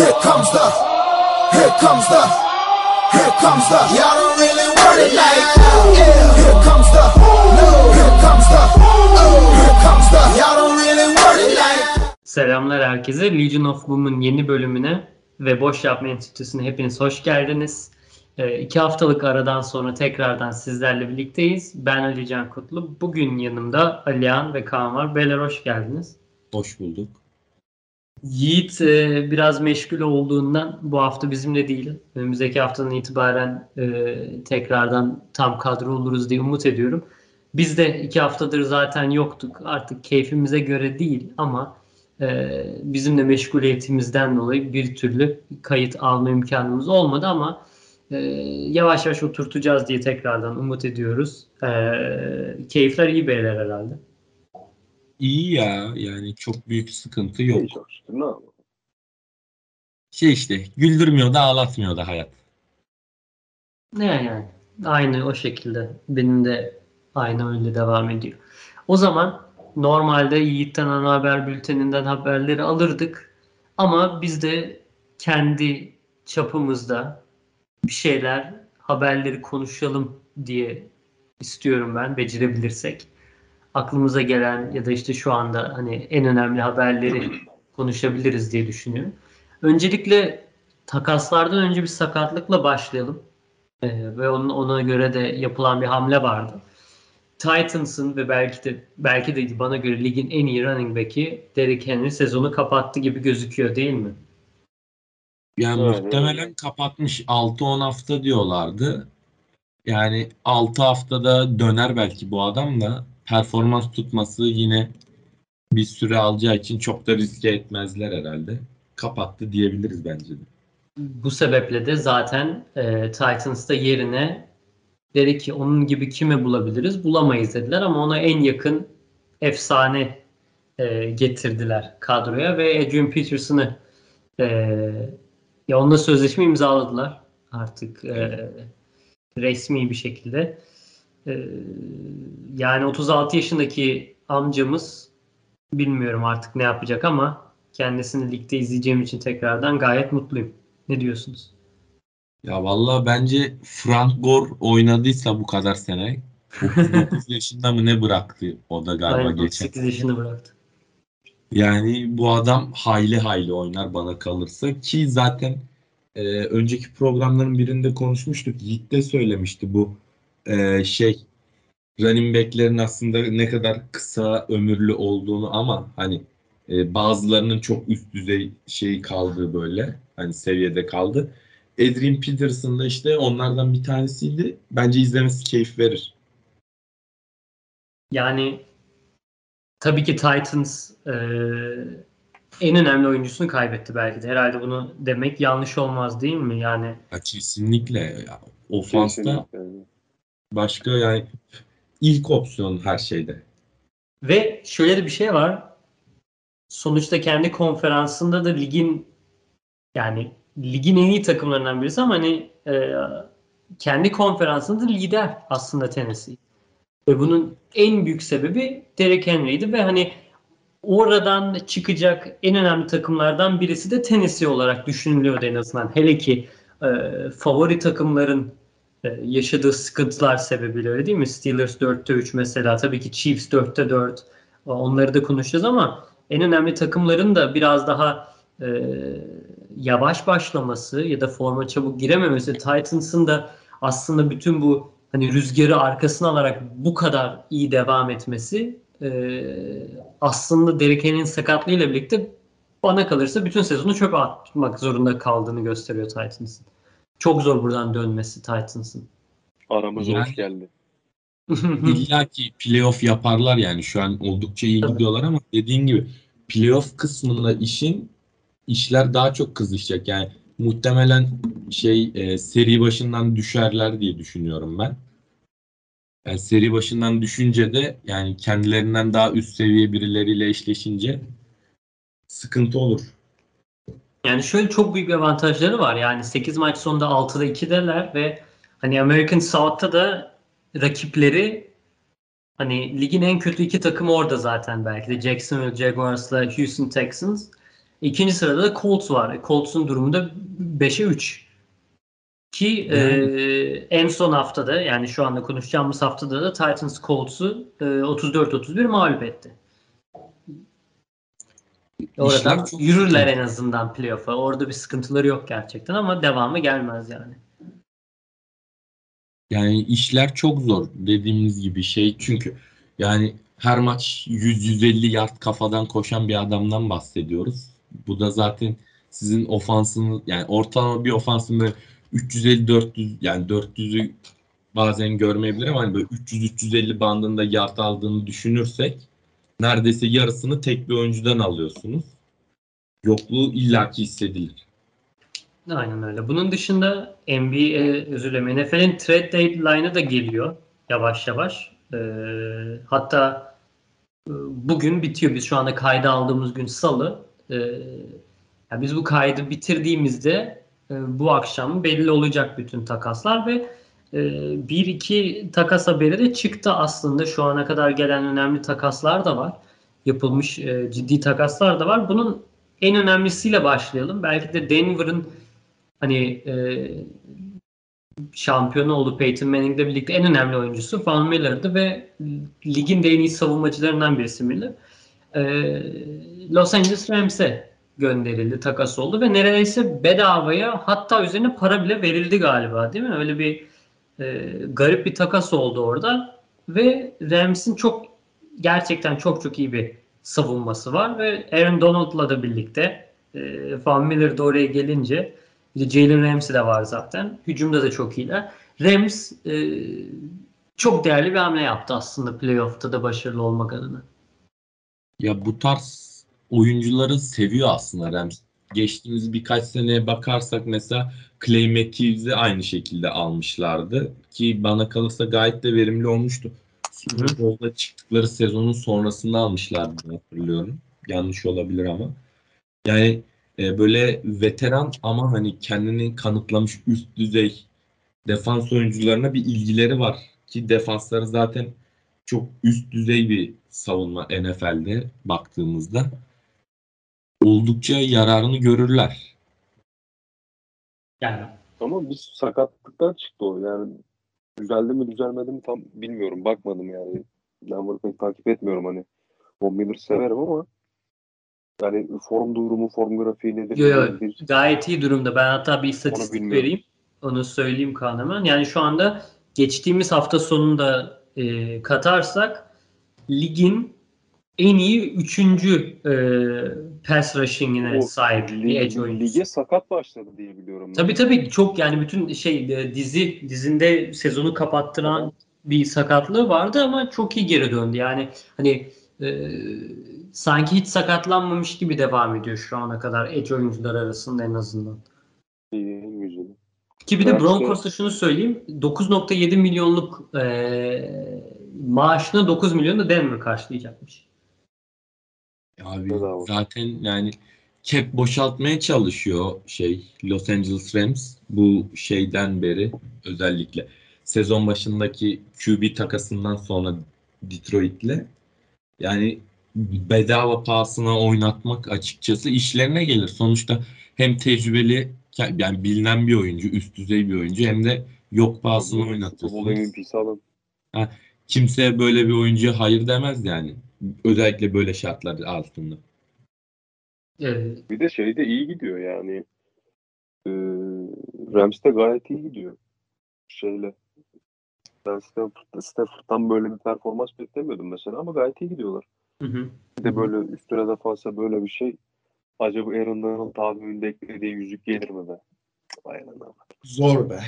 Here comes the, here comes the, here comes the. Y'all don't really want it like that. Yeah. Here comes the, no. Here comes the, oh. Here comes the. Y'all don't really want it like Selamlar herkese. Legion of Boom'un yeni bölümüne ve Boş Yapma Enstitüsü'ne hepiniz hoş geldiniz. Ee, iki haftalık aradan sonra tekrardan sizlerle birlikteyiz. Ben Ali Can Kutlu. Bugün yanımda Alihan ve Kaan var. Beyler hoş geldiniz. Hoş bulduk. Yiğit e, biraz meşgul olduğundan bu hafta bizimle değil. Önümüzdeki haftadan itibaren e, tekrardan tam kadro oluruz diye umut ediyorum. Biz de iki haftadır zaten yoktuk. Artık keyfimize göre değil ama e, bizim de meşguliyetimizden dolayı bir türlü kayıt alma imkanımız olmadı ama e, yavaş yavaş oturtacağız diye tekrardan umut ediyoruz. E, keyifler iyi beyler herhalde. İyi ya yani çok büyük sıkıntı yok. İyi çok şükür ne yapalım. Şey işte güldürmüyor da ağlatmıyor da hayat. Ne yani? Aynı o şekilde. Benim de aynı öyle devam ediyor. O zaman normalde Yiğit'ten ana haber bülteninden haberleri alırdık. Ama biz de kendi çapımızda bir şeyler haberleri konuşalım diye istiyorum ben becerebilirsek. Aklımıza gelen ya da işte şu anda hani en önemli haberleri konuşabiliriz diye düşünüyorum. Öncelikle takaslardan önce bir sakatlıkla başlayalım. Ee, ve onun ona göre de yapılan bir hamle vardı. Titans'ın ve belki de belki de bana göre ligin en iyi running back'i Derrick Henry sezonu kapattı gibi gözüküyor değil mi? Yani Öyle, muhtemelen kapatmış 6-10 hafta diyorlardı. Yani 6 haftada döner belki bu adam da performans tutması yine bir süre alacağı için çok da riske etmezler herhalde. Kapattı diyebiliriz bence de. Bu sebeple de zaten e, Titans'ta yerine dedi ki onun gibi kimi bulabiliriz? Bulamayız dediler ama ona en yakın efsane e, getirdiler kadroya ve Adrian Peterson'ı e, ya onunla sözleşme imzaladılar artık e, resmi bir şekilde. E, yani 36 yaşındaki amcamız bilmiyorum artık ne yapacak ama kendisini ligde izleyeceğim için tekrardan gayet mutluyum. Ne diyorsunuz? Ya vallahi bence Frank Gore oynadıysa bu kadar sene 39 yaşında mı ne bıraktı o da galiba Aynen, geçen. 38 yaşını bıraktı. Yani bu adam hayli hayli oynar bana kalırsa ki zaten e, önceki programların birinde konuşmuştuk. Yiğit de söylemişti bu e, şey running back'lerin aslında ne kadar kısa ömürlü olduğunu ama hani e, bazılarının çok üst düzey şey kaldığı böyle hani seviyede kaldı. Adrian Peterson da işte onlardan bir tanesiydi. Bence izlemesi keyif verir. Yani tabii ki Titans e, en önemli oyuncusunu kaybetti belki de. Herhalde bunu demek yanlış olmaz değil mi? Yani Ya kesinlikle ya, ofansta Kesinlikle. Başka yani ilk opsiyon her şeyde. ve şöyle de bir şey var. Sonuçta kendi konferansında da ligin yani ligin en iyi takımlarından birisi ama hani e, kendi konferansında da lider aslında Tennessee. Ve bunun en büyük sebebi Derek Henry'di ve hani oradan çıkacak en önemli takımlardan birisi de Tennessee olarak düşünülüyordu en azından. Hele ki e, favori takımların yaşadığı sıkıntılar sebebiyle öyle değil mi? Steelers 4'te 3 mesela. Tabii ki Chiefs 4'te 4. Onları da konuşacağız ama en önemli takımların da biraz daha e, yavaş başlaması ya da forma çabuk girememesi Titans'ın da aslında bütün bu hani rüzgarı arkasına alarak bu kadar iyi devam etmesi e, aslında Derrick Henry'nin sakatlığıyla birlikte bana kalırsa bütün sezonu çöpe atmak zorunda kaldığını gösteriyor Titans'ın. Çok zor buradan dönmesi Titans'ın. Aramıza Yani- hoş geldi. İlla ki playoff yaparlar yani şu an oldukça iyi Tabii. gidiyorlar ama dediğin gibi playoff kısmında işin işler daha çok kızışacak yani muhtemelen şey e, seri başından düşerler diye düşünüyorum ben. Yani seri başından düşünce de yani kendilerinden daha üst seviye birileriyle eşleşince sıkıntı olur. Yani şöyle çok büyük bir avantajları var. Yani 8 maç sonunda 6'da 2'deler ve hani American South'ta da rakipleri hani ligin en kötü iki takımı orada zaten belki de Jacksonville Jaguars'la Houston Texans. İkinci sırada da Colts var. Colts'un durumu da 5'e 3. Ki e, en son haftada yani şu anda konuşacağımız haftada da Titans Colts'u e, 34-31 mağlup etti. Oradan çok yürürler en azından playoff'a. Orada bir sıkıntıları yok gerçekten ama devamı gelmez yani. Yani işler çok zor dediğimiz gibi şey çünkü yani her maç 100-150 yard kafadan koşan bir adamdan bahsediyoruz. Bu da zaten sizin ofansınız yani ortalama bir ofansın böyle 350-400 yani 400'ü bazen görmeyebilir ama hani böyle 300-350 bandında yard aldığını düşünürsek neredeyse yarısını tek bir oyuncudan alıyorsunuz. Yokluğu illaki hissedilir. Aynen öyle. Bunun dışında NBA, özür dilerim, NFL'in trade deadline'ı da geliyor yavaş yavaş. Ee, hatta e, bugün bitiyor. Biz şu anda kaydı aldığımız gün salı. Ee, yani biz bu kaydı bitirdiğimizde e, bu akşam belli olacak bütün takaslar ve bir iki takas haberi de çıktı aslında. Şu ana kadar gelen önemli takaslar da var. Yapılmış e, ciddi takaslar da var. Bunun en önemlisiyle başlayalım. Belki de Denver'ın hani e, şampiyonu oldu Peyton Manning'le birlikte en önemli oyuncusu Von Miller'dı ve ligin de en iyi savunmacılarından birisi Miller. E, Los Angeles Rams'e gönderildi, takas oldu ve neredeyse bedavaya hatta üzerine para bile verildi galiba değil mi? Öyle bir e, garip bir takas oldu orada ve Rams'in çok gerçekten çok çok iyi bir savunması var ve Aaron Donald'la da birlikte e, Van Miller de oraya gelince bir de Jalen Ramsey de var zaten. Hücumda da çok iyiler. Rams e, çok değerli bir hamle yaptı aslında playoff'ta da başarılı olmak adına. Ya bu tarz oyuncuları seviyor aslında Rams. Geçtiğimiz birkaç seneye bakarsak mesela Clay Matthews'i aynı şekilde almışlardı. Ki bana kalırsa gayet de verimli olmuştu. Super Bowl'da çıktıkları sezonun sonrasında almışlardı hatırlıyorum. Yanlış olabilir ama. Yani e, böyle veteran ama hani kendini kanıtlamış üst düzey defans oyuncularına bir ilgileri var. Ki defansları zaten çok üst düzey bir savunma NFL'de baktığımızda oldukça yararını görürler. Yani Ama biz sakatlıktan çıktı o. Yani düzeldi mi düzelmedi mi tam bilmiyorum. Bakmadım yani. Ben bunu pek takip etmiyorum hani. Von Miller severim ama yani form durumu, form grafiği nedir? Yo, yo, Bir- gayet iyi durumda. Ben hatta bir istatistik bilmiyorum. vereyim. Onu söyleyeyim Kaan hemen. Yani şu anda geçtiğimiz hafta sonunda e, katarsak ligin en iyi üçüncü e, pass rushing'ine O sahip bir lig- edge oyuncusu. Lige sakat başladı diye biliyorum. ben. Tabii tabii çok yani bütün şey e, dizi dizinde sezonu kapattıran bir sakatlığı vardı ama çok iyi geri döndü. Yani hani e, sanki hiç sakatlanmamış gibi devam ediyor şu ana kadar edge oyuncular arasında en azından. İyi, en güzeli. Ki bir de Broncos'ta şunu söyleyeyim. 9.7 milyonluk e, maaşına 9 milyon da Denver karşılayacakmış. Abi zaten yani cap boşaltmaya çalışıyor şey Los Angeles Rams bu şeyden beri özellikle sezon başındaki QB takasından sonra Detroit'le yani bedava pahasına oynatmak açıkçası işlerine gelir. Sonuçta hem tecrübeli yani bilinen bir oyuncu, üst düzey bir oyuncu hem de yok pahasına Super Bowl oynatıyorsunuz. MVP'si alın. Kimse böyle bir oyuncuya hayır demez yani. Özellikle böyle şartlar altında. Bir de şey de iyi gidiyor yani. Ee, Rams de gayet iyi gidiyor. Şeyle. Ben Stafford'da, Stafford'dan böyle bir performans beklemiyordum mesela ama gayet iyi gidiyorlar. hı hı. Bir de böyle üstüne defansa böyle bir şey. Acaba Aaron Donald abi önünde eklediği yüzük gelir mi be? Aynen abi. Zor be.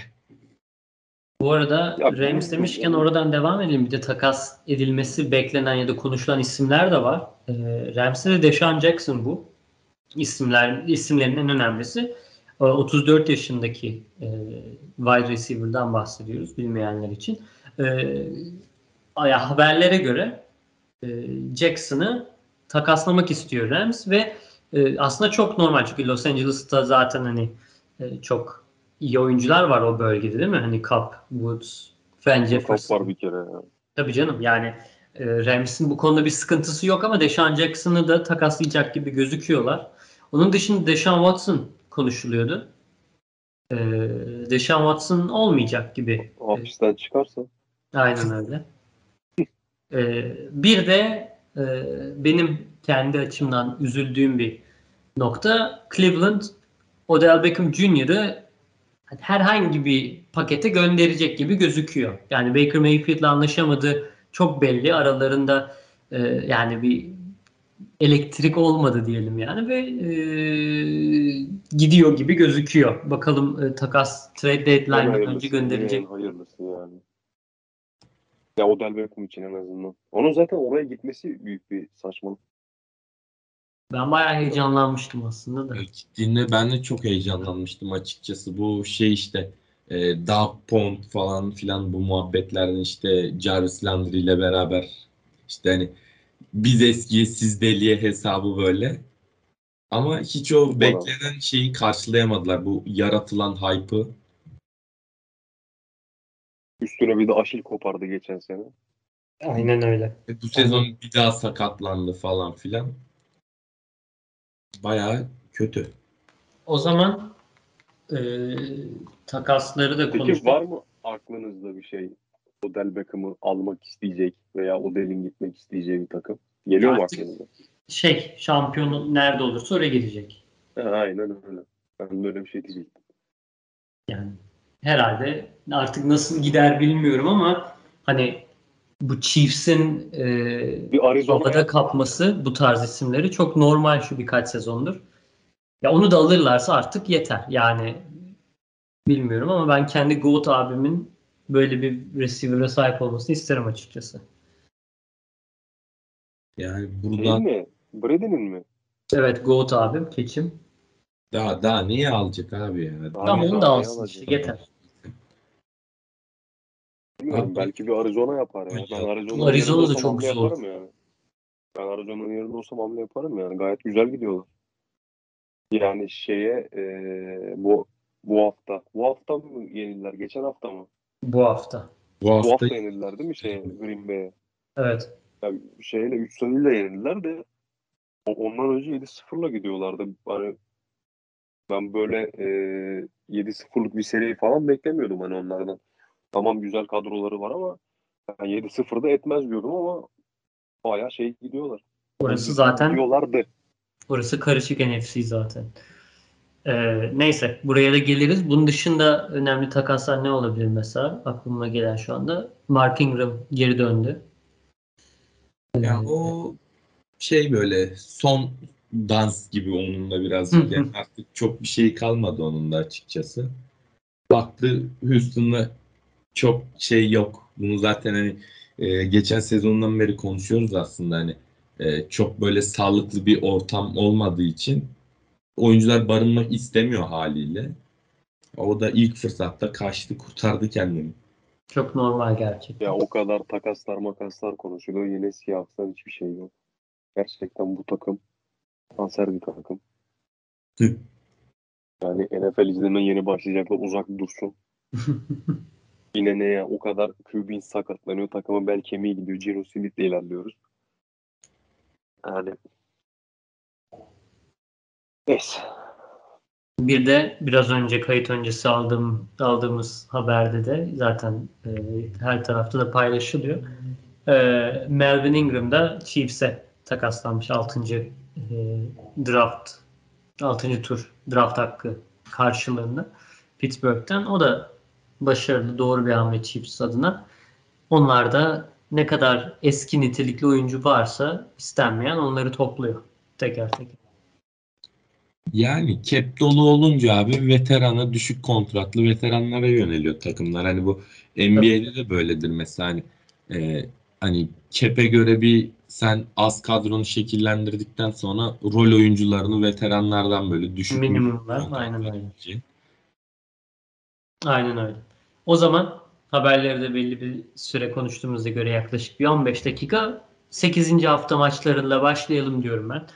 Bu arada Ya, Rams demişken oradan devam edelim. Bir de takas edilmesi beklenen ya da konuşulan isimler de var. E, Rams'te de Deshaun Jackson bu. İsimler, isimlerin en önemlisi. E, 34 yaşındaki e, wide receiver'dan bahsediyoruz bilmeyenler için. E, ya haberlere göre e, Jackson'ı takaslamak istiyor Rams ve e, aslında çok normal çünkü Los Angeles'ta zaten hani e, çok iyi oyuncular var o bölgede değil mi? Hani Cup, Woods, Van Jefferson. var bir kere. ya. Tabii canım yani e, Rams'in bu konuda bir sıkıntısı yok ama Deshaun Jackson'ı da takaslayacak gibi gözüküyorlar. Onun dışında Deshaun Watson konuşuluyordu. Ee, Deshaun Watson olmayacak gibi. Hapisten çıkarsa. Aynen öyle. Ee, bir de e, benim kendi açımdan üzüldüğüm bir nokta Cleveland Odell Beckham Jr.'ı herhangi bir pakete gönderecek gibi gözüküyor. Yani Baker Mayfield'la anlaşamadı çok belli. Aralarında e, yani bir elektrik olmadı diyelim yani ve e, gidiyor gibi gözüküyor. Bakalım e, takas trade deadline'dan önce gönderecek. Hayırlısı yani. Ya Odell Beckham için en azından. Onun zaten oraya gitmesi büyük bir saçmalık. Ben bayağı heyecanlanmıştım aslında da. Gittiğinde ben de çok heyecanlanmıştım açıkçası. Bu şey işte e, Doug Pond falan filan bu muhabbetlerden işte Jarvis Landry ile beraber işte hani biz eskiye siz deliye hesabı böyle. Ama hiç o beklenen şeyi karşılayamadılar. Bu yaratılan hype'ı. Üstüne bir de Aşil kopardı geçen sene. Aynen öyle. E, Bu sezon bir daha sakatlandı falan filan. Bayağı kötü. O zaman e, takasları da Peki konuştuk. var mı aklınızda bir şey? Odell Beckham'ı almak isteyecek veya Odell'in gitmek isteyeceği bir takım. Geliyor mu aklınıza? Şey, şampiyonu nerede olursa oraya gidecek. Ha, aynen öyle. Ben böyle bir şey diyecektim. Yani herhalde artık nasıl gider bilmiyorum ama hani bu Chiefs'in e, Bir Arizona havada kapması bu tarz isimleri çok normal şu birkaç sezondur. Ya onu da alırlarsa artık yeter. Yani bilmiyorum ama ben kendi GOAT abimin böyle bir receiver'a sahip olmasını isterim açıkçası. Yani Değil buradan mi? Brady'nin mi? Evet GOAT abim keçim. daha daha niye alacak abi ya? Abi Tamam onu da daha alsın işte yeter. Bilmiyorum. Abi- Belki bir Arizona yapar ya. Ben Arizona yerinde da çok güzel yaparım yani. Ben Arizona'nın yerinde olsam hamle yaparım yani. Gayet güzel gidiyorlar. Yani şeye eee, bu bu hafta. Bu hafta mı yenildiler? Geçen hafta mı? Bu hafta. Bu Bu hafta hafta yenildiler değil mi şeye Green Bay'e? Evet. Yani şeyle 3 sayıyla yenildiler de ondan önce 7-0'la gidiyorlardı. Hani ben böyle eee 7-0'lık bir seri falan beklemiyordum hani onlardan. Tamam güzel kadroları var ama ben 7-0'da etmez diyordum ama bayağı şey gidiyorlar. Orası zaten Gidiyorlardı. Orası karışık NFC zaten. Ee, neyse buraya da geliriz. Bunun dışında önemli takaslar ne olabilir mesela? Aklıma gelen şu anda. Mark Ingram geri döndü. Ya o şey böyle son dans gibi onun da birazcık yani artık çok bir şey kalmadı onun da açıkçası. Baktı Houston'da çok şey yok. Bunu zaten hani e, geçen sezondan beri konuşuyoruz aslında hani e, çok böyle sağlıklı bir ortam olmadığı için oyuncular barınmak istemiyor haliyle. O da ilk fırsatta kaçtı kurtardı kendini. Çok normal gerçekten. Ya o kadar takaslar makaslar konuşuluyor. Yine siyahsan hiçbir şey yok. Gerçekten bu takım kanser bir takım. Yani NFL izleme yeni başlayacaklar uzak dursun. Yine ne ya o kadar QB'in sakatlanıyor. Takımın bel kemiği gidiyor. Gino Smith'le ilerliyoruz. Yani Neyse. Bir de biraz önce kayıt öncesi aldığım aldığımız haberde de zaten e, her tarafta da paylaşılıyor. E, Melvin Ingram da Chiefs'e takaslanmış 6. E, draft 6. tur draft hakkı karşılığında Pittsburgh'ten. O da başarılı doğru bir hamle Chiefs adına. Onlar da ne kadar eski nitelikli oyuncu varsa istenmeyen onları topluyor teker teker. Yani cap dolu olunca abi veterana düşük kontratlı veteranlara yöneliyor takımlar. Hani bu NBA'de de böyledir mesela hani e, hani cap'e göre bir sen az kadronu şekillendirdikten sonra rol oyuncularını veteranlardan böyle düşük Minimumlar, aynen öyle. Aynen öyle. O zaman haberleri de belli bir süre konuştuğumuza göre yaklaşık bir 15 dakika 8. hafta maçlarıyla başlayalım diyorum ben.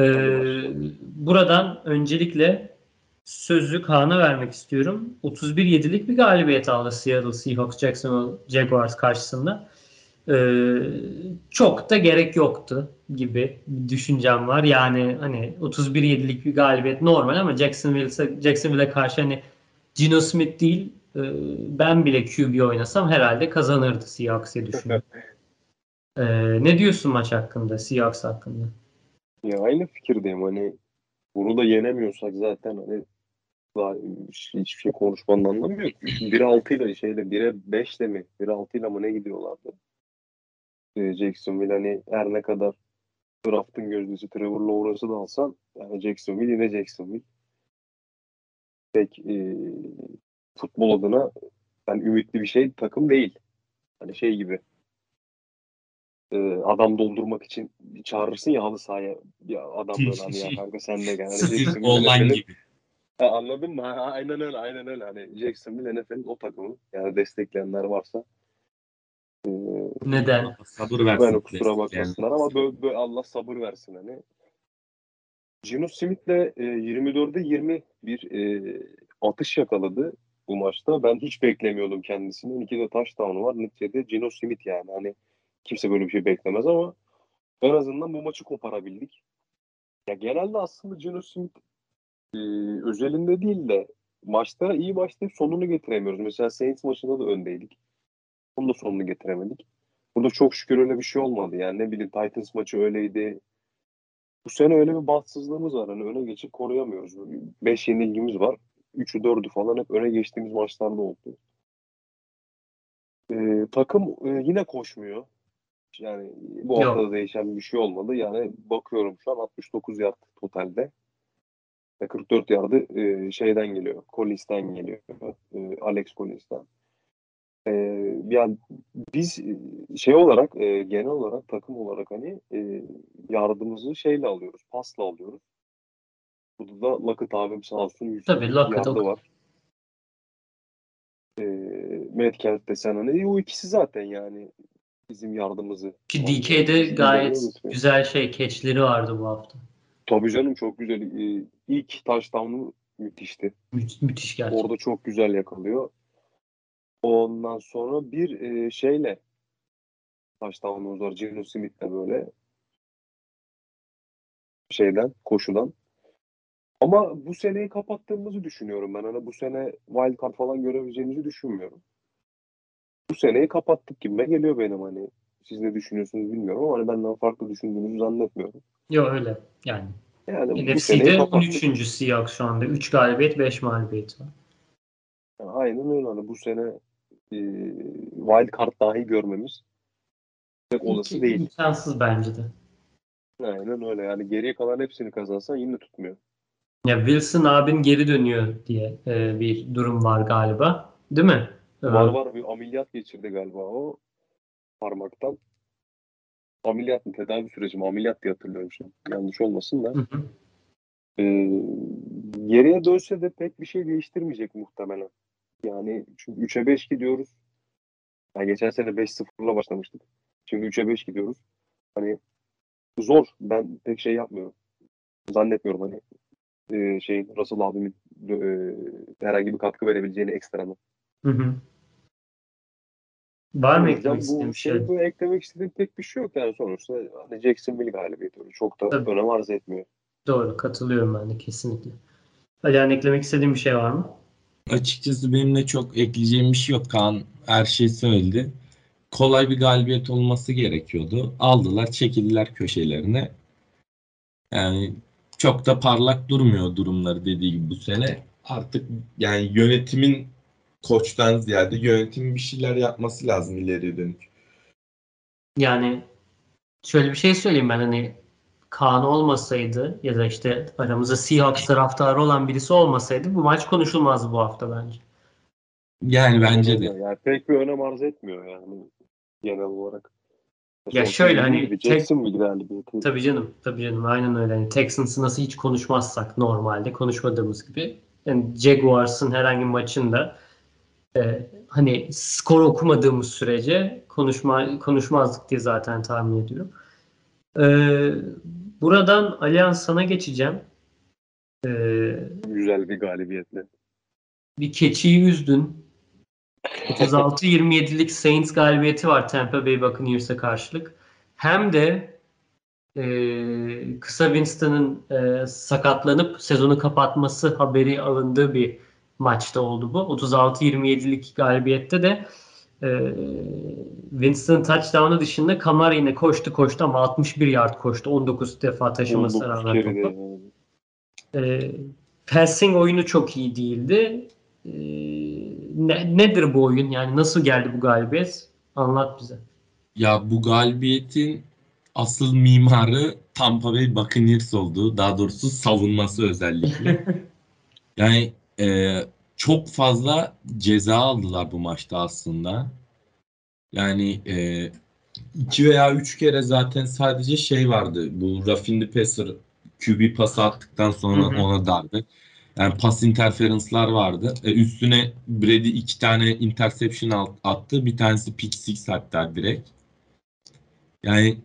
Ee, buradan öncelikle sözü Kaan'a vermek istiyorum. 31-7'lik bir galibiyet aldı Seattle Seahawks Jacksonville Jaguars karşısında. Ee, çok da gerek yoktu gibi bir düşüncem var. Yani hani 31-7'lik bir galibiyet normal ama Jacksonville Jacksonville'e karşı hani Gino Smith değil e, ben bile QB oynasam herhalde kazanırdı Seahawks diye düşünüyorum. ee, ne diyorsun maç hakkında, Seahawks hakkında? Ya aynı fikirdeyim hani bunu da yenemiyorsak zaten hani daha hiçbir şey konuşmanın anlamı yok. 1-6 ile şeyle 1'e 5 ile mi? 1-6 ile mi ne gidiyorlardı? Ee, Jacksonville hani her ne kadar draftın gözdesi Trevor Lawrence'ı da alsan yani Jacksonville yine Jacksonville. Pek e, futbol adına yani ümitli bir şey takım değil. Hani şey gibi e, adam doldurmak için çağırırsın ya halı sahaya ya adam böyle hani ya kanka sen de gel. Hani online gibi. Ha, anladın mı? Ha, aynen öyle, aynen öyle. Hani Jacksonville NFL'in o takımı. Yani destekleyenler varsa. E, Neden? Sabır versin. ben kusura bakmasınlar ama böyle, böyle Allah sabır versin hani. Gino Smith'le e, 24'de 20 bir e, atış yakaladı bu maçta. Ben hiç beklemiyordum kendisinden. İki de touchdown'u var. Neticede Gino Smith yani. Hani kimse böyle bir şey beklemez ama en azından bu maçı koparabildik. Ya genelde aslında Gino Smith e, özelinde değil de maçta iyi başlayıp sonunu getiremiyoruz. Mesela Saints maçında da öndeydik. Onun da sonunu getiremedik. Burada çok şükür öyle bir şey olmadı. Yani ne bileyim Titans maçı öyleydi. Bu sene öyle bir bahtsızlığımız var. Hani öne geçip koruyamıyoruz. 5 yenilgimiz var. 3'ü 4'ü falan hep öne geçtiğimiz maçlarda oldu. Ee, takım e, yine koşmuyor. Yani bu Yok. haftada değişen bir şey olmadı. Yani bakıyorum şu an 69 yard totalde. Ve 44 yardı e, şeyden geliyor. Collins'ten geliyor. E, Alex Collins'ten. E, yani biz e, şey olarak e, genel olarak takım olarak hani e, yardımımızı şeyle alıyoruz. Pasla alıyoruz. Burada da Lockett abim sağ olsun 100 Tabii, Lockett yardı o- var. E, Metcalf desen hani o ikisi zaten yani bizim yardımımızı. Ki. DK'de gayet güzel şey keçleri vardı bu hafta. Tabii canım çok güzel. E, ilk touchdown'u müthişti. Mü- müthiş gerçekten. Orada çok güzel yakalıyor. Ondan sonra bir e, şeyle touchdown'umuz var. Geno Smith'le böyle şeyden, koşudan. Ama bu seneyi kapattığımızı düşünüyorum ben. Hani bu sene wild card falan görebileceğimizi düşünmüyorum. Bu seneyi kapattık gibime geliyor benim hani. Siz ne düşünüyorsunuz bilmiyorum ama hani benden farklı düşündüğünüzü zannetmiyorum. Yok öyle yani. Yani NFC'de kapattık. 13. Seahawks şu anda. 3 galibiyet 5 mağlubiyet var. Yani aynen öyle. Hani bu sene e, wild card dahi görmemiz pek olası değil. İmkansız bence de. Aynen öyle. Yani geriye kalan hepsini kazansan yine tutmuyor. Ya Wilson abin geri dönüyor diye e, bir durum var galiba. Değil mi? Ee, Var var bir ameliyat geçirdi galiba o parmaktan. Ameliyat mı? Tedavi süreci mi? Ameliyat diye hatırlıyorum şimdi. Yanlış olmasın da. Hı hı. Ee, geriye dönse de pek bir şey değiştirmeyecek muhtemelen. Yani çünkü 3'e 5 gidiyoruz. Yani geçen sene 5-0'la başlamıştık. Şimdi 3'e 5 gidiyoruz. Hani zor. Ben pek şey yapmıyorum. Zannetmiyorum hani e, şey Russell abimin e, herhangi bir katkı verebileceğini ekstradan. Hı hı. Var mı eklemek istediğin bir şey? şey, bu eklemek istediğim pek bir şey yok yani sonuçta. Hani Jacksonville galibiyeti çok da Tabii. önem arz etmiyor. Doğru. Katılıyorum ben de kesinlikle. Alihan eklemek istediğin bir şey var mı? Açıkçası benim de çok ekleyeceğim bir şey yok. Kaan her şeyi söyledi. Kolay bir galibiyet olması gerekiyordu. Aldılar, çekildiler köşelerine. Yani çok da parlak durmuyor durumları dediği gibi bu sene. Artık yani yönetimin koçtan ziyade yönetimin bir şeyler yapması lazım ileriye dönük. Yani şöyle bir şey söyleyeyim ben hani Kaan olmasaydı ya da işte aramızda Seahawks taraftarı olan birisi olmasaydı bu maç konuşulmazdı bu hafta bence. Yani bence de. Yani pek bir önem arz etmiyor yani genel olarak. Ya şöyle hani gibi tek- galibiyeti. Tabii canım, tabii canım. Aynen öyle. Yani Texans'ı nasıl hiç konuşmazsak normalde konuşmadığımız gibi. Yani Jaguars'ın herhangi maçında e, hani skor okumadığımız sürece konuşma konuşmazdık diye zaten tahmin ediyorum. E, buradan Alihan sana geçeceğim. E, Güzel bir galibiyetle. bir keçiyi üzdün. 36-27'lik Saints galibiyeti var Tampa Bay Buccaneers'a karşılık. Hem de e, kısa Winston'ın e, sakatlanıp sezonu kapatması haberi alındığı bir maçta oldu bu. 36-27'lik galibiyette de e, Winston touchdown'ı dışında Kamara yine koştu koştu ama 61 yard koştu. 19 defa taşımasına 19 rağmen topu. E, passing oyunu çok iyi değildi. E, ne, nedir bu oyun? Yani nasıl geldi bu galibiyet? Anlat bize. Ya bu galibiyetin asıl mimarı Tampa Bay Buccaneers oldu. Daha doğrusu savunması özellikle. Yani e, çok fazla ceza aldılar bu maçta aslında. Yani e, iki veya üç kere zaten sadece şey vardı. Bu the Passer QB pası attıktan sonra Hı hı. ona darbe. Yani pas interference'lar vardı. E, üstüne Brady iki tane interception attı. Bir tanesi pick six hatta direkt. Yani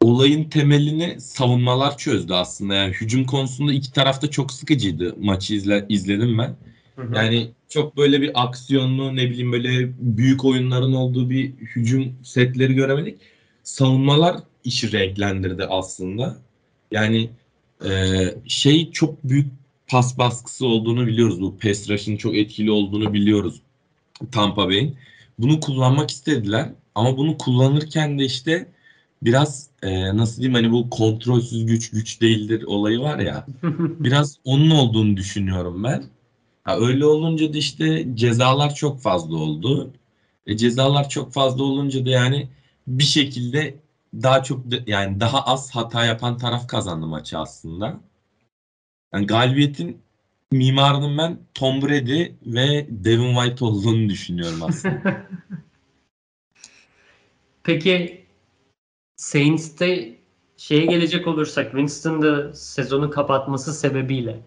olayın temelini savunmalar çözdü aslında. Yani hücum konusunda iki tarafta çok sıkıcıydı. Maçı izle, izledim ben. Yani çok böyle bir aksiyonlu ne bileyim böyle büyük oyunların olduğu bir hücum setleri göremedik. Savunmalar işi renklendirdi aslında. Yani e, şey çok büyük pas baskısı olduğunu biliyoruz. Bu pass rush'ın çok etkili olduğunu biliyoruz Tampa Bay'in. Bunu kullanmak istediler ama bunu kullanırken de işte biraz e, nasıl diyeyim hani bu kontrolsüz güç güç değildir olayı var ya biraz onun olduğunu düşünüyorum ben. Ha, öyle olunca da işte cezalar çok fazla oldu. E, cezalar çok fazla olunca da yani bir şekilde daha çok yani daha az hata yapan taraf kazandı maçı aslında. Yani galibiyetin mimarının ben Tom Brady ve Devin White olduğunu düşünüyorum aslında. Peki Saints'te şeye gelecek olursak Winston'da sezonu kapatması sebebiyle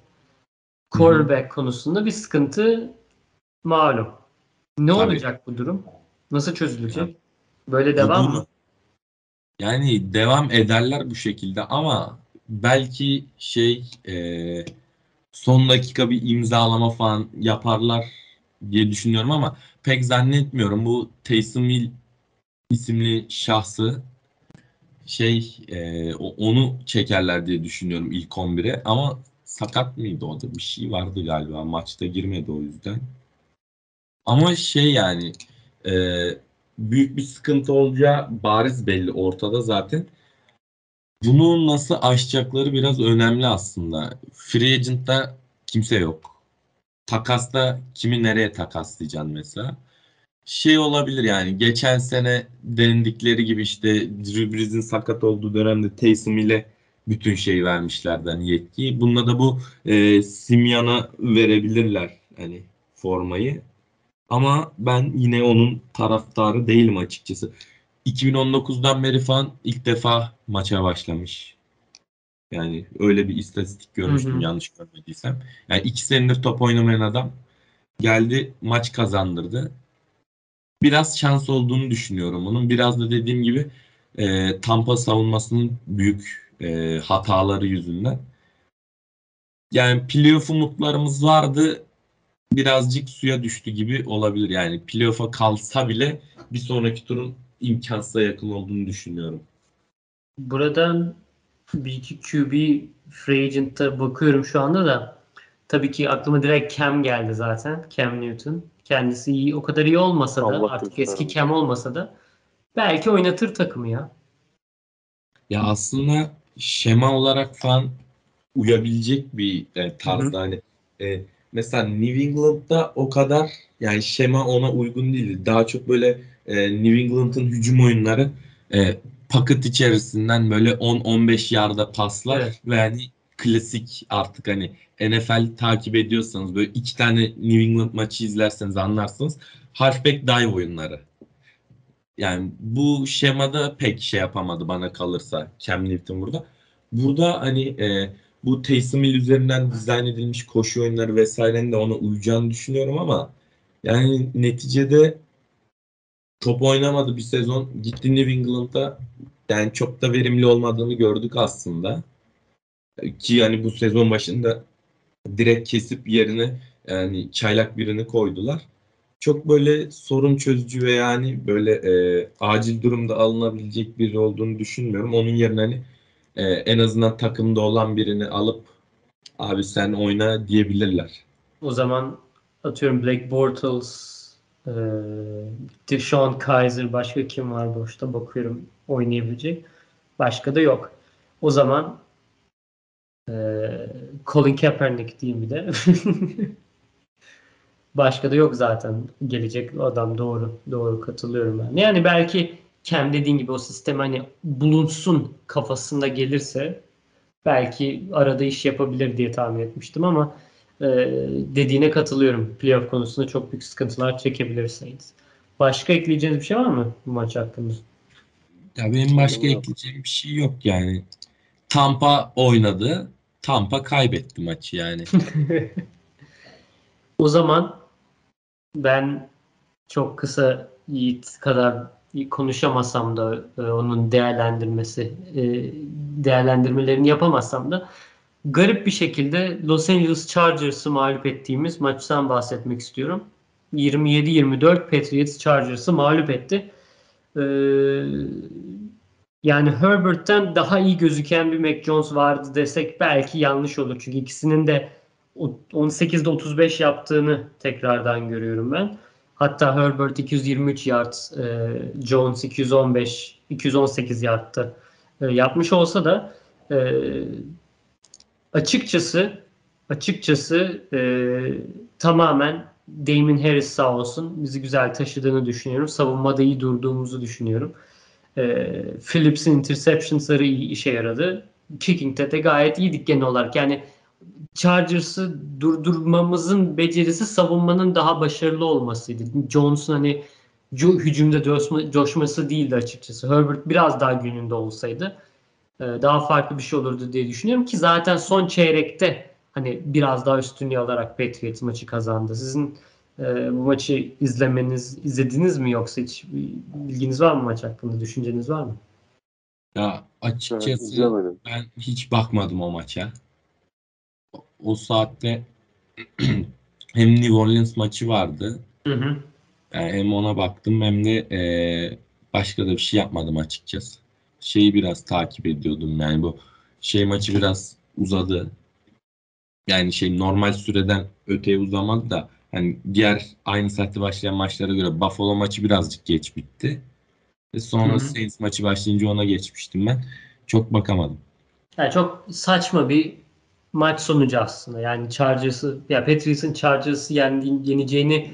quarterback konusunda bir sıkıntı malum. Ne Tabii. olacak bu durum? Nasıl çözülecek? Böyle Bu devam durum- mı? Yani devam ederler bu şekilde ama belki şey e, son dakika bir imzalama falan yaparlar diye düşünüyorum ama pek zannetmiyorum. Bu Taysom Hill isimli şahsı şey e, onu çekerler diye düşünüyorum ilk 11'e ama sakat mıydı o da bir şey vardı galiba maçta girmedi o yüzden. Ama şey yani e, büyük bir sıkıntı olacağı bariz belli ortada zaten. Bunu nasıl aşacakları biraz önemli aslında. Free agent'ta kimse yok. Takasta kimi nereye takaslayacaksın mesela? Şey olabilir yani geçen sene denedikleri gibi işte Drew Brees'in sakat olduğu dönemde Taysom ile bütün şeyi vermişlerdi hani yetkiyi. Bununla da bu e, Simyan'a verebilirler hani formayı. Ama ben yine onun taraftarı değilim açıkçası. 2019'dan beri falan ilk defa maça başlamış. Yani öyle bir istatistik görmüştüm Hı hı. yanlış görmediysem. Yani iki senedir top oynamayan adam geldi maç kazandırdı. Biraz şans olduğunu düşünüyorum onun. Biraz da dediğim gibi e, Tampa savunmasının büyük e, hataları yüzünden. Yani playoff umutlarımız vardı birazcık suya düştü gibi olabilir. Yani playoff'a kalsa bile bir sonraki turun imkansıza yakın olduğunu düşünüyorum. Buradan bir iki QB free agent'a bakıyorum şu anda da tabii ki aklıma direkt Cam geldi zaten. Cam Newton. Kendisi iyi, o kadar iyi olmasa da Allah artık eski Cam olmasa da belki oynatır takımı ya. Ya aslında şema olarak falan uyabilecek bir e, tarzda hani e, mesela New England'da o kadar yani şema ona uygun değildi. Daha çok böyle e, New England'ın hücum oyunları e, paket içerisinden böyle 10-15 yarda paslar Evet. ve hani klasik artık hani NFL takip ediyorsanız böyle iki tane New England maçı izlerseniz anlarsınız. Halfback dive oyunları. Yani bu şemada pek şey yapamadı bana kalırsa Cam Newton burada. Burada hani e, bu Taysom Hill üzerinden dizayn edilmiş koşu oyunları vesairenin de ona uyacağını düşünüyorum ama yani neticede top oynamadı bir sezon. Gitti New England'a yani çok da verimli olmadığını gördük aslında. Ki yani bu sezon başında direkt kesip yerine yani çaylak birini koydular. çok böyle sorun çözücü ve yani böyle e, acil durumda alınabilecek biri olduğunu düşünmüyorum. Onun yerine hani e, en azından takımda olan birini alıp abi sen oyna diyebilirler. O zaman atıyorum Blake Bortles, e, Deshaun Kaiser başka kim var boşta bakıyorum oynayabilecek. Başka da yok. O zaman e, Colin Kaepernick diyeyim bir de. Başka da yok zaten gelecek adam doğru. Doğru katılıyorum ben. Yani belki kendi dediğin gibi o sistem hani bulunsun kafasında gelirse belki arada iş yapabilir diye tahmin etmiştim ama e, dediğine katılıyorum. Playoff konusunda çok büyük sıkıntılar çekebilirsiniz. Başka ekleyeceğiniz bir şey var mı bu maç hakkında? Ya benim başka ekleyeceğim bir şey yok yani. Tampa oynadı. Tampa kaybetti maçı yani. O zaman ben çok kısa Yiğit kadar konuşamasam da e, onun değerlendirmesi e, değerlendirmelerini yapamazsam da garip bir şekilde Los Angeles Chargers'ı mağlup ettiğimiz maçtan bahsetmek istiyorum. 27-24 Patriots Chargers'ı mağlup etti. Ee, yani Herbert'ten daha iyi gözüken bir Mac Jones vardı desek belki yanlış olur. Çünkü ikisinin de o- 18'de 35 yaptığını tekrardan görüyorum ben. Hatta Herbert 223 yard, e, Jones 215, 218 yardta e, yapmış olsa da e, açıkçası açıkçası e, tamamen Damon Harris sağ olsun bizi güzel taşıdığını düşünüyorum. Savunmada iyi durduğumuzu düşünüyorum. E, Phillips'in interceptions'ları iyi işe yaradı. Kicking'de de gayet iyiydik genel olarak. Yani Chargers'ı durdurmamızın becerisi savunmanın daha başarılı olmasıydı. Jones'un hani hücumda coşma, coşması değildi açıkçası. Herbert biraz daha gününde olsaydı e, daha farklı bir şey olurdu diye düşünüyorum ki zaten son çeyrekte hani biraz daha üstünlüğü alarak Patriots maçı kazandı. Sizin e, bu maçı izlemeniz, izlediniz mi yoksa hiç bilginiz var mı maç hakkında, düşünceniz var mı? Ya açıkçası izlemedim. ben hiç bakmadım o maça. O- saatte hem New Orleans maçı vardı. Hı hı. Yani hem ona baktım hem de eee, başka da bir şey yapmadım açıkçası. Şeyi biraz takip ediyordum yani bu şey maçı biraz uzadı. Yani şey normal süreden öteye uzamadı da hani diğer aynı saatte başlayan maçlara göre Buffalo maçı birazcık geç bitti. Ve sonra. Saints maçı başlayınca ona geçmiştim ben. Çok bakamadım. Yani çok saçma bir maç sonucu aslında. Yani Chargers'ı ya Patriots'ın Chargers'ı yendiğin, yeneceğini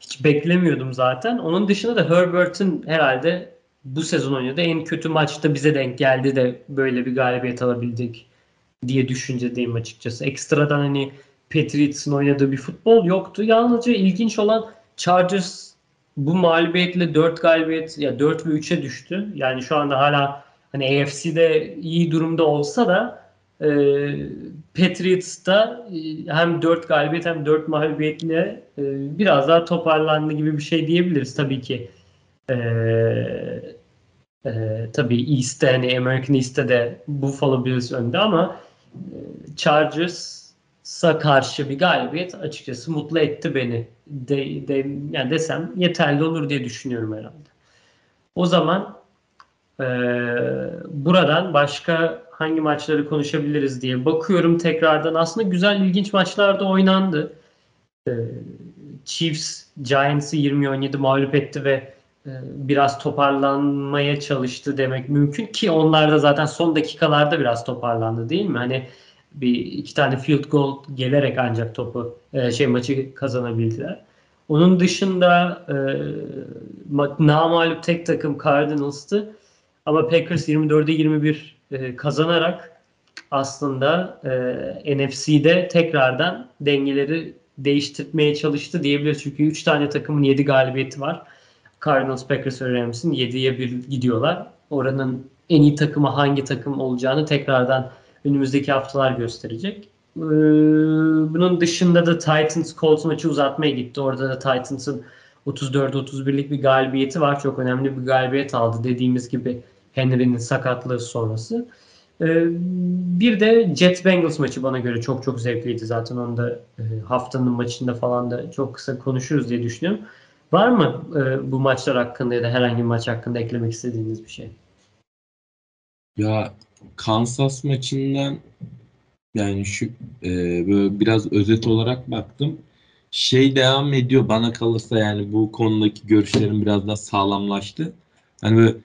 hiç beklemiyordum zaten. Onun dışında da Herbert'ın herhalde bu sezon oynadığı en kötü maçta bize denk geldi de böyle bir galibiyet alabildik diye düşüncedeyim açıkçası. Ekstradan hani Patriots'ın oynadığı bir futbol yoktu. Yalnızca ilginç olan Chargers bu mağlubiyetle 4 galibiyet ya 4 ve 3'e düştü. Yani şu anda hala hani AFC'de iyi durumda olsa da e, Patriots'ta e, hem 4 galibiyet hem 4 mağlubiyetle e, biraz daha toparlandı gibi bir şey diyebiliriz tabii ki. E, e, tabii East'te hani American East'te de Buffalo Bills önde ama e, Chargers'a karşı bir galibiyet açıkçası mutlu etti beni. De, de, yani desem yeterli olur diye düşünüyorum herhalde. O zaman ee, buradan başka hangi maçları konuşabiliriz diye bakıyorum tekrardan. Aslında güzel, ilginç maçlar da oynandı. Ee, Chiefs Giants'ı 20-17 mağlup etti ve e, biraz toparlanmaya çalıştı demek mümkün ki onlar da zaten son dakikalarda biraz toparlandı değil mi? Hani bir iki tane field goal gelerek ancak topu e, şey maçı kazanabildiler. Onun dışında e, ma- namağlup tek takım Cardinals'tı. Ama Packers 24'e 21 e, kazanarak aslında e, NFC'de tekrardan dengeleri değiştirmeye çalıştı diyebiliriz. Çünkü 3 tane takımın 7 galibiyeti var. Cardinals, Packers ve Rams'in 7'ye 1 gidiyorlar. Oranın en iyi takımı hangi takım olacağını tekrardan önümüzdeki haftalar gösterecek. Ee, bunun dışında da Titans Colts maçı uzatmaya gitti. Orada da Titans'ın 34-31'lik bir galibiyeti var. Çok önemli bir galibiyet aldı. Dediğimiz gibi Henry'nin sakatlığı sonrası. Ee, bir de Jets Bengals maçı bana göre çok çok zevkliydi zaten onu da e, haftanın maçında falan da çok kısa konuşuruz diye düşünüyorum. Var mı e, bu maçlar hakkında ya da herhangi bir maç hakkında eklemek istediğiniz bir şey? Ya Kansas maçından yani şu e, böyle biraz özet olarak baktım. Şey devam ediyor bana kalırsa yani bu konudaki görüşlerim biraz daha sağlamlaştı. Hani böyle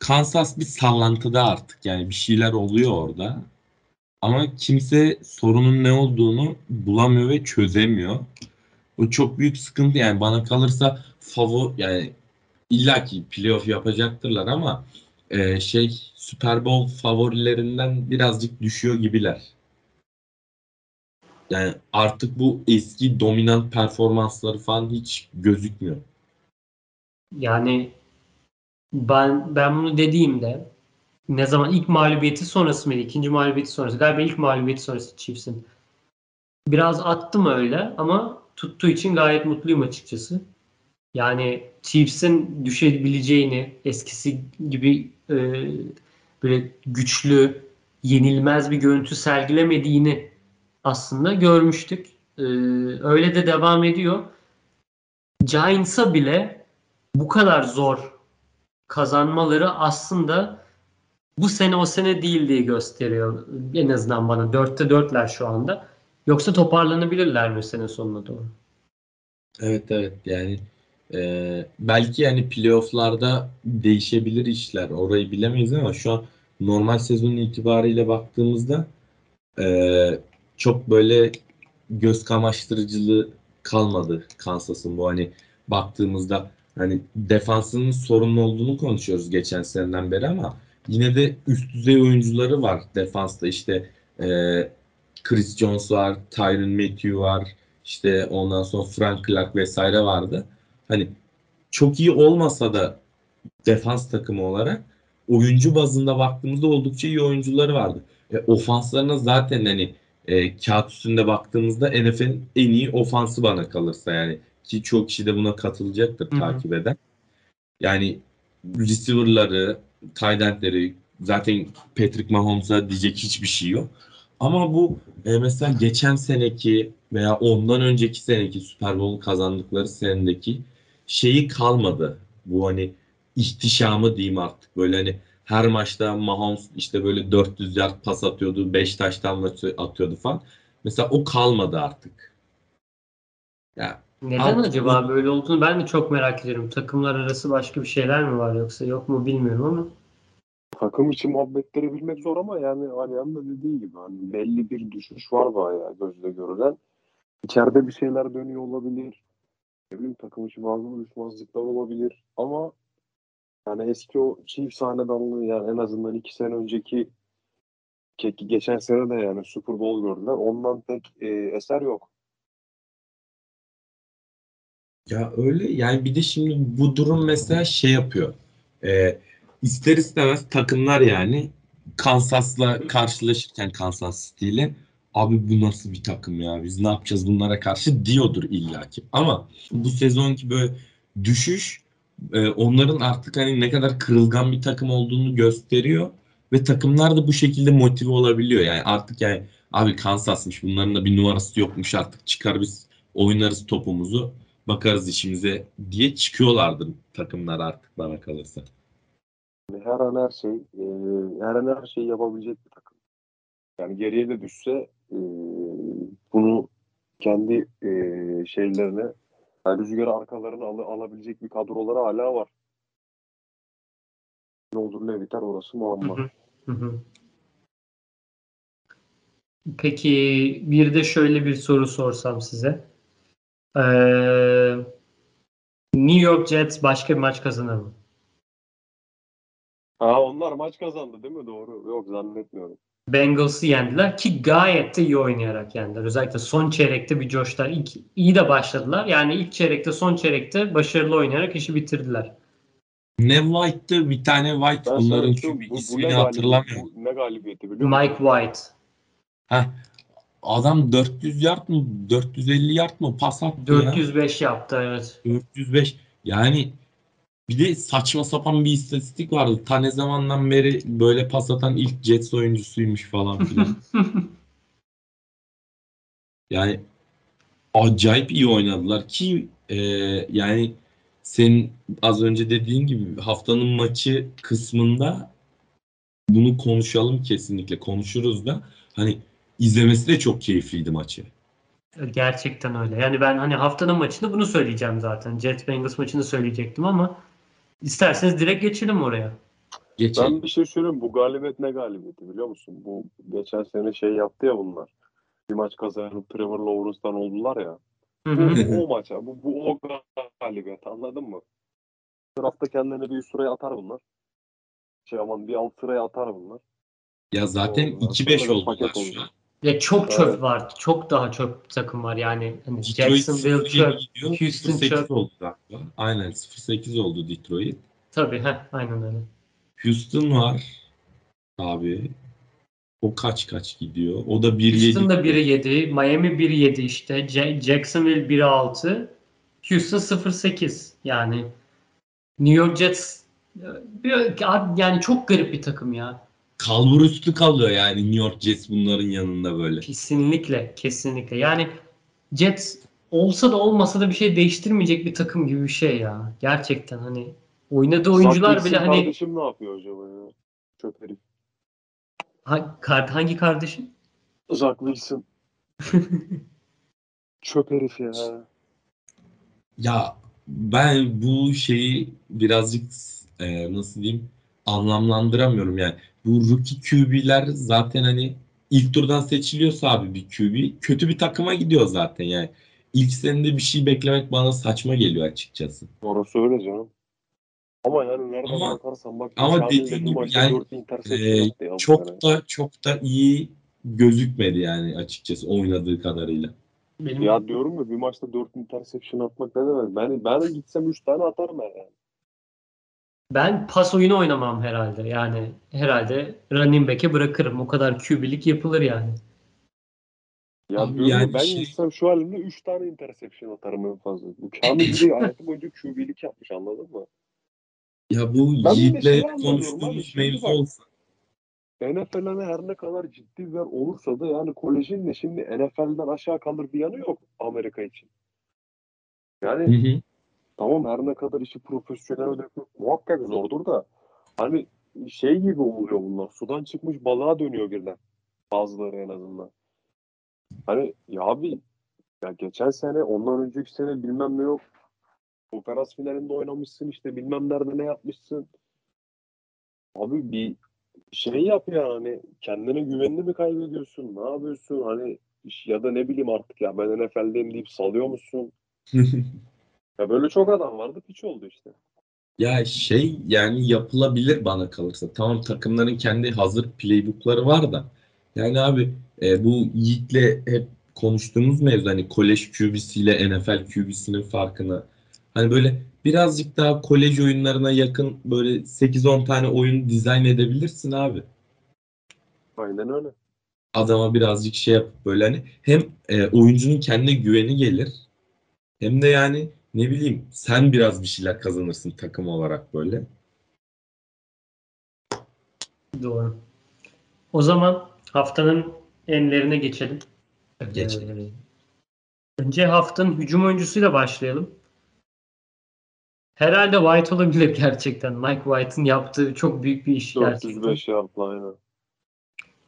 Kansas bir sallantıda artık yani bir şeyler oluyor orada. Ama kimse sorunun ne olduğunu bulamıyor ve çözemiyor. O çok büyük sıkıntı yani bana kalırsa favori yani illaki playoff yapacaktırlar ama e, şey Super Bowl favorilerinden birazcık düşüyor gibiler. Yani artık bu eski dominant performansları falan hiç gözükmüyor. Yani ben ben bunu dediğimde ne zaman ilk mağlubiyeti sonrası mıydı? ikinci mağlubiyeti sonrası. Galiba ilk mağlubiyeti sonrası Chiefs'in. Biraz attım öyle ama tuttuğu için gayet mutluyum açıkçası. Yani Chiefs'in düşebileceğini eskisi gibi e, böyle güçlü, yenilmez bir görüntü sergilemediğini aslında görmüştük. E, öyle de devam ediyor. Giants'a bile bu kadar zor kazanmaları aslında bu sene o sene değil diye gösteriyor. En azından bana. Dörtte dörtler şu anda. Yoksa toparlanabilirler mi sene sonuna doğru? Evet evet yani e, belki yani playofflarda değişebilir işler. Orayı bilemeyiz ama şu an normal sezonun itibariyle baktığımızda e, çok böyle göz kamaştırıcılığı kalmadı Kansas'ın bu hani baktığımızda hani defansının sorunlu olduğunu konuşuyoruz geçen seneden beri ama yine de üst düzey oyuncuları var defansta işte e, Chris Jones var, Tyron Matthew var, işte ondan sonra Frank Clark vesaire vardı. Hani çok iyi olmasa da defans takımı olarak oyuncu bazında baktığımızda oldukça iyi oyuncuları vardı. E, ofanslarına zaten hani e, kağıt üstünde baktığımızda NFL'in en iyi ofansı bana kalırsa yani ki çok kişi de buna katılacaktır Hı hı. takip eden. Yani receiver'ları, tight end'leri zaten Patrick Mahomes'a diyecek hiçbir şey yok. Ama bu e, mesela geçen seneki veya ondan önceki seneki Super Bowl kazandıkları senedeki şeyi kalmadı. Bu hani ihtişamı diyeyim artık. Böyle hani her maçta Mahomes işte böyle 400 yard pas atıyordu, 5 taştan atıyordu falan. Mesela o kalmadı artık. Ya Neden Artık acaba böyle olduğunu ben de çok merak ediyorum. Takımlar arası başka bir şeyler mi var yoksa yok mu bilmiyorum ama. Takım içi muhabbetleri bilmek zor ama yani Ali'nin da dediği gibi hani belli bir düşüş var bayağı gözle görülen. İçeride bir şeyler dönüyor olabilir. Ne bileyim takım içi bazı uyuşmazlıklar olabilir ama yani eski o Chiefs hanedanlığı yani en azından iki sene önceki ki ki geçen sene de yani Super Bowl gördüler. Ondan pek e, eser yok. Ya öyle yani bir de şimdi bu durum mesela şey yapıyor. Ee, ister istemez takımlar yani Kansas'la karşılaşırken Kansas City abi bu nasıl bir takım ya biz ne yapacağız bunlara karşı diyordur illaki. Ama bu sezonki böyle düşüş e, onların artık hani ne kadar kırılgan bir takım olduğunu gösteriyor ve takımlar da bu şekilde motive olabiliyor. Yani artık yani abi Kansas'mış bunların da bir numarası yokmuş artık çıkar biz oynarız topumuzu bakarız işimize diye çıkıyorlardır takımlar artık bana kalırsa. Yani her an her şey e, her an her şeyi yapabilecek bir takım. Yani geriye de düşse e, bunu kendi e, şeylerine yani rüzgarı arkalarına al, alabilecek bir kadroları hala var. Ne olur ne biter orası muamma. Hı hı. Hı hı. Peki bir de şöyle bir soru sorsam size. Ee, New York Jets başka bir maç kazanır mı? Ha onlar maç kazandı değil mi? Doğru. Yok zannetmiyorum. Bengals'ı yendiler ki gayet de iyi oynayarak yendiler. Özellikle son çeyrekte bir coştular. İlk, iyi de başladılar. Yani ilk çeyrekte son çeyrekte başarılı oynayarak işi bitirdiler. Ne White'tı bir tane White Ben bunların şu- bu- bu ismini ne hatırlamıyorum. galibiyeti- bu ne galibiyeti biliyor musun? Mike White. Heh. Adam 400 yard mı 450 yard mı pas attı ya. 405 yaptı evet. 405 yani Bir de saçma sapan bir istatistik vardı. Ta ne zamandan beri böyle pas atan ilk Jets oyuncusuymuş falan filan. Yani acayip iyi oynadılar ki e, yani senin az önce dediğin gibi haftanın maçı kısmında bunu konuşalım kesinlikle konuşuruz da hani izlemesi de çok keyifliydi maçı. Gerçekten öyle. Yani ben hani haftanın maçında bunu söyleyeceğim zaten. Jet Bengals maçını söyleyecektim ama isterseniz direkt geçelim oraya. Geçelim. Ben bir şey söyleyeyim. Bu galibiyet ne galibiyeti biliyor musun? Bu geçen sene şey yaptı ya bunlar. Bir maç kazanıp Trevor Lawrence'dan oldular ya. Hı Bu, o maç ya. Bu, bu o galibiyet anladın mı? Draftta kendilerine bir üst sıraya atar bunlar. Şey aman bir alt sıraya atar bunlar. Ya zaten Oldu. 2-5 Sonra da oldular şu oldu. an. Ya çok çöp Evet. var. Çok daha çöp takım var yani. Hani Detroit Jacksonville 0-7 çöp. gidiyor. Houston 0-8 çöp. oldu galiba. Aynen 0-8 oldu Detroit. Tabii heh, aynen öyle. Houston var abi. O kaç kaç gidiyor? O da 1-7. Houston da 1'i 7, Miami 1'i 7 işte. Ja- Jacksonville 1'i 6, Houston 0-8. Yani New York Jets e, bir- yani çok garip bir takım ya. Kalbur üstü kalıyor yani New York Jets bunların yanında böyle. Kesinlikle, kesinlikle. Yani Jets olsa da olmasa da bir şey değiştirmeyecek bir takım gibi bir şey ya. Gerçekten hani oynadığı oyuncular Zach bile hani Kardeşim ne yapıyor acaba ya? Çöp herif. Ha- kar- hangi kardeşim? Zach Wilson. Çöp herif ya. Ya ben bu şeyi birazcık e, nasıl diyeyim anlamlandıramıyorum yani. Bu rookie QB'ler zaten hani ilk turdan seçiliyorsa abi bir QB kötü bir takıma gidiyor zaten yani. İlk senede bir şey beklemek bana saçma geliyor açıkçası. Orası öyle canım. Ama yani nereden Ama- bakarsan bak. ama Kamil de dediğin bir gibi yani, sene. çok da çok da iyi gözükmedi yani açıkçası oynadığı kadarıyla. Benim Ya diyorum ya bir maçta 4 interception atmak ne demek? Ben, ben de gitsem 3 tane atarım yani. Ben pas oyunu oynamam herhalde. Yani herhalde running back'e bırakırım. O kadar QB'lik yapılır yani. Ya Abi diyorum yani ben şey- gitsem şu halimde 3 tane interception atarım en fazla. Bu Kamil bir hayatı boyunca QB'lik yapmış anladın mı? Ya bu Yiğit'le şey konuştuğumuz mevzu olsa. NFL'e her ne kadar ciddi ver olursa da yani kolejin de şimdi NFL'den aşağı kalır bir yanı yok Amerika için. Yani Hı hı. Tamam her ne kadar işi profesyonel dökmek muhakkak zordur da hani şey gibi oluyor bunlar. Sudan çıkmış balığa dönüyor birden. Bazıları en azından. Hani ya abi ya geçen sene ondan önceki sene bilmem ne yok. Konferans finalinde oynamışsın işte bilmem nerede ne yapmışsın. Abi bir şey yap ya hani kendine güvenini mi kaybediyorsun? Ne yapıyorsun? Hani ya da ne bileyim artık ya ben NFL'deyim deyip salıyor musun? Ya böyle çok adam vardı piç oldu işte. Ya şey yani yapılabilir bana kalırsa. Tamam takımların kendi hazır playbookları var da. Yani abi e, bu Yiğit'le hep konuştuğumuz mevzu hani kolej QB'siyle NFL QB'sinin farkını. Hani böyle birazcık daha kolej oyunlarına yakın böyle 8-10 tane oyun dizayn edebilirsin abi. Aynen öyle. Adama birazcık şey yapıp böyle hani hem e, oyuncunun kendine güveni gelir hem de yani ne bileyim sen biraz bir şeyler kazanırsın takım olarak böyle. Doğru. O zaman haftanın enlerine geçelim. Geçelim. Ee, önce haftanın hücum oyuncusuyla başlayalım. Herhalde White olabilir gerçekten. Mike White'ın yaptığı çok büyük bir iş gerçekten. 405 yardla aynen.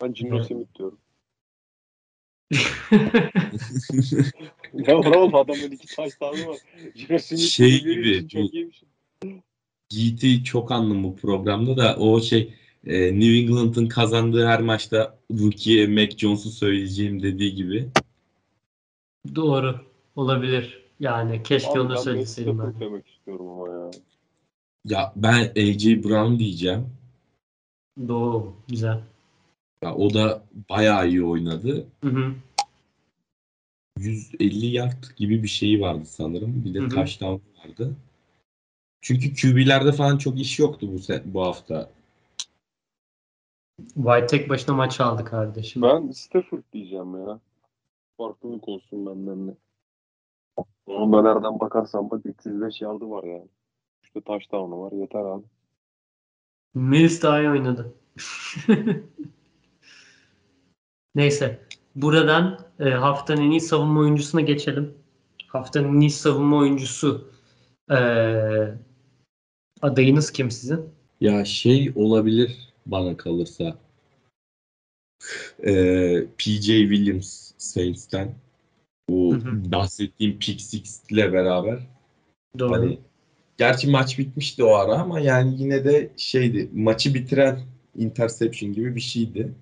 Ben Gino Evet. Smith diyorum. Ne var oğlum adamın iki taş tane var. Şey gibi çok iyiymiş. Yiğit'i çok andım bu programda da o şey e, New England'ın kazandığı her maçta rookie'ye Mac Jones'u söyleyeceğim dediği gibi. Doğru. Olabilir. Yani keşke Abi onu söyleseydim ben. Demek istiyorum ama ya. Ya ben AJ Brown diyeceğim. Doğru. Güzel. Ya o da bayağı iyi oynadı. Hı hı. 150 yard gibi bir şeyi vardı sanırım. Bir de touchdown vardı. Çünkü QB'lerde falan çok iş yoktu bu se- bu hafta. White tek başına maç aldı kardeşim. Ben Stafford diyeceğim ya. Farklılık olsun benden de. Ben nereden bakarsan bak 305 yardı var yani. İşte touchdown'u var. Yeter abi. Mills daha iyi oynadı. Neyse. Buradan e, haftanın en iyi savunma oyuncusuna geçelim. Haftanın en iyi savunma oyuncusu e, adayınız kim sizin? Ya şey olabilir bana kalırsa. Ee, PJ Williams Saints'ten bu Hı hı. bahsettiğim pick six ile beraber Doğru. hani gerçi maç bitmişti o ara ama yani yine de şeydi maçı bitiren interception gibi bir şeydi.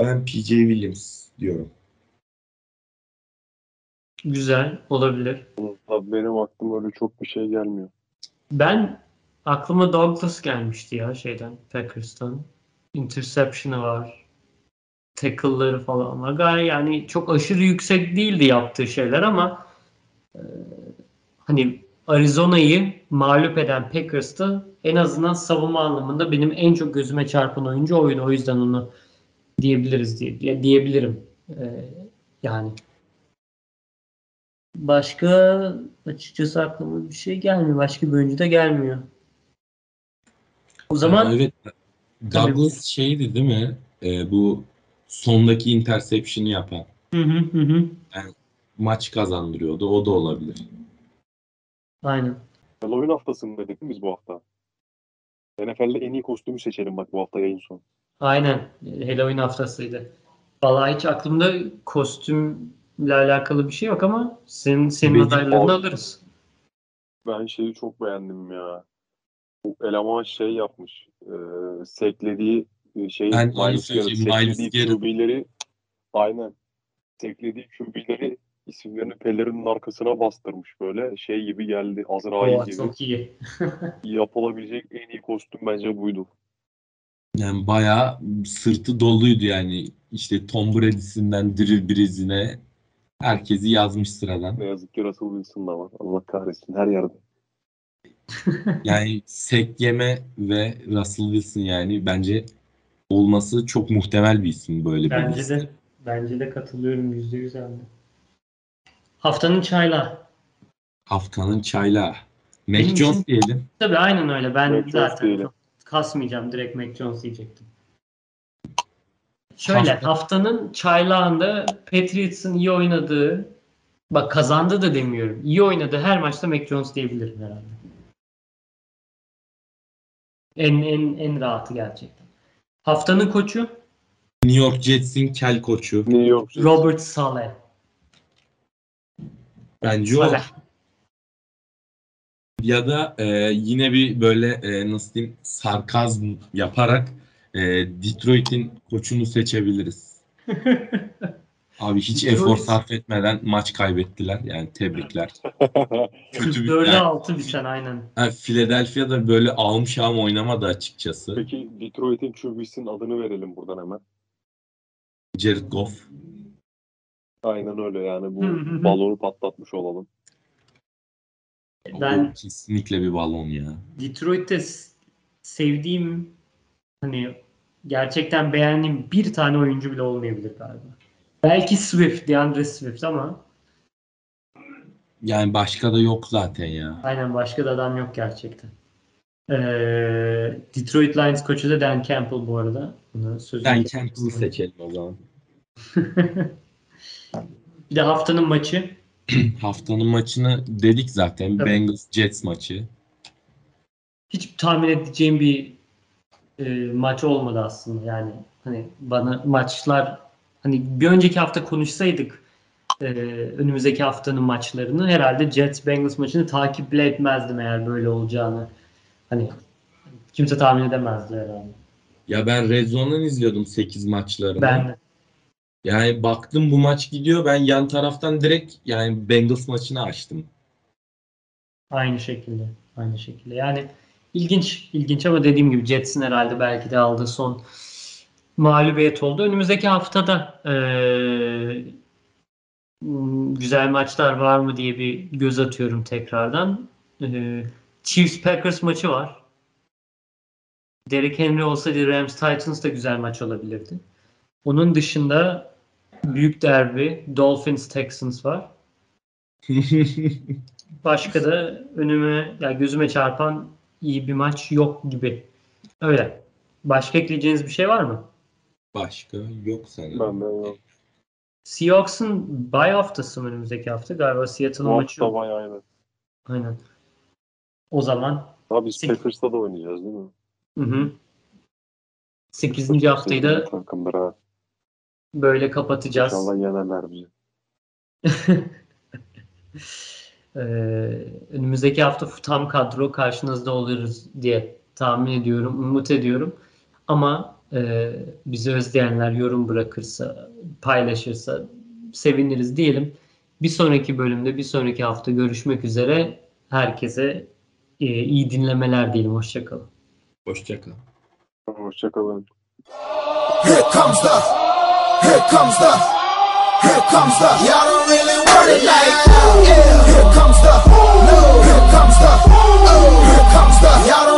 Ben PJ Williams diyorum. Güzel olabilir. Abi benim aklıma öyle çok bir şey gelmiyor. Ben aklıma Douglas gelmişti ya şeyden Packers'tan. Interception'ı var. Tackle'ları falan var. Gayet yani çok aşırı yüksek değildi yaptığı şeyler ama e, hani Arizona'yı mağlup eden Packers'ta en azından savunma anlamında benim en çok gözüme çarpan oyuncu oydu. O yüzden onu diyebiliriz diye, diye- diyebilirim. E, yani Başka açıkçası aklıma bir şey gelmiyor. Başka bir oyuncu da gelmiyor. O zaman Aa, evet Douglas şeydi değil mi? Ee, bu sondaki interception'ı yapan hı hı hı hı. maç kazandırıyordu. O da olabilir. Aynen. Halloween haftasındaydık değil mi biz bu hafta? NFL'de en iyi kostümü seçelim bak bu hafta yayın sonu. Aynen. Halloween haftasıydı. Vallahi hiç aklımda kostümle alakalı bir şey yok ama senin senin Benim- adaylarını alırız. Ben şeyi çok beğendim ya. Bu eleman şey yapmış. E, seklediği e, şey Ben onu Miles Garrett, söyleyeceğim, Miles seklediği Garrett. QB'leri aynen. Seklediği QB'leri isimlerini pelerinin arkasına bastırmış böyle. Şey gibi geldi. Azrail Oo, gibi. çok iyi. Yapılabilecek en iyi kostüm bence buydu. Yani bayağı sırtı doluydu yani. İşte Tom Brady'sinden Drew Brees'ine herkesi yazmış sıradan. Ne yazık ki Russell Wilson da var. Allah kahretsin her yerde. Yani sek yeme ve Russell Wilson yani bence olması çok muhtemel bir isim böyle bir Bence de bence de katılıyorum yüzde yüz de. Haftanın çayla. Haftanın çayla. Mac Jones diyelim. Tabii aynen öyle. Ben Mac Jones zaten diyelim. çok kasmayacağım. Direkt Mac Jones diyecektim. Şöyle Hafta- haftanın çaylağında Patriots'ın iyi oynadığı bak kazandı da demiyorum. İyi oynadığı her maçta Mac Jones diyebilirim herhalde. En en en rahatı gerçekten. Haftanın koçu New York Jets'in kel koçu. New York Jets. Robert Saleh. Bence o. Saleh. Ya da e, yine bir böyle e, nasıl diyeyim sarkazm yaparak e, Detroit'in koçunu seçebiliriz. Abi hiç Detroit- efor sarf etmeden maç kaybettiler. Yani tebrikler. Kötü bir 44'e yani, 6 biten aynen. ha, Philadelphia'da böyle alım şahım oynamadı açıkçası. Peki Detroit'in QB'sinin adını verelim buradan hemen. Jared Goff. Aynen öyle yani bu balonu patlatmış olalım. Ben O kesinlikle bir balon ya. Detroit'te sevdiğim hani gerçekten beğendiğim bir tane oyuncu bile olmayabilir galiba. Belki Swift, DeAndre Swift ama Yani başka da yok zaten ya. aynen başka da adam yok gerçekten. Ee, Detroit Lions koçu da Dan Campbell bu arada. Bunu kestim. Campbell'ı seçelim o zaman. bir de haftanın maçı. Haftanın maçını dedik zaten. Tabii. Bengals Jets maçı. Hiç tahmin edeceğim bir e, maç olmadı aslında. Yani hani bana maçlar hani bir önceki hafta konuşsaydık e, önümüzdeki haftanın maçlarını herhalde Jets Bengals maçını takip bile etmezdim eğer böyle olacağını. Hani kimse tahmin edemezdi herhalde. Ya ben Red Zone'dan izliyordum 8 maçlarını. Ben de. Yani baktım bu maç gidiyor. Ben yan taraftan direkt yani Bengals maçını açtım. Aynı şekilde. Aynı şekilde. Yani ilginç, ilginç ama dediğim gibi Jets'in herhalde belki de aldığı son mağlubiyet oldu. Önümüzdeki haftada eee, m, güzel maçlar var mı diye bir göz atıyorum tekrardan. Eee, Chiefs Packers maçı var. Derrick Henry olsaydı Rams Titans da güzel maç olabilirdi. Onun dışında büyük derbi Dolphins Texans var. Başka da önüme ya gözüme çarpan iyi bir maç yok gibi. Öyle. Başka ekleyeceğiniz bir şey var mı? Başka yok sanırım. Ben de yok. Seahawks'ın bye haftası mı önümüzdeki hafta? Galiba Seattle'ın maçı yok. bayağı aynen. Aynen. O zaman Abi biz Sek- Packers'ta da oynayacağız değil mi? hı hı. 8. haftayı da. Böyle kapatacağız. İnşallah yenerler bizi. Ee, önümüzdeki hafta tam kadro karşınızda oluruz diye tahmin ediyorum, umut ediyorum. Ama e, bizi özleyenler yorum bırakırsa, paylaşırsa seviniriz diyelim. Bir sonraki bölümde, bir sonraki hafta görüşmek üzere. Herkese e, iyi dinlemeler diyelim. Hoşçakalın. Hoşçakal. Hoşçakalın. Here comes the, here comes the, here comes the. Y'all don't really want it like that. Yeah. Here comes the, no. Here comes the, oh. Here comes the. Y'all don't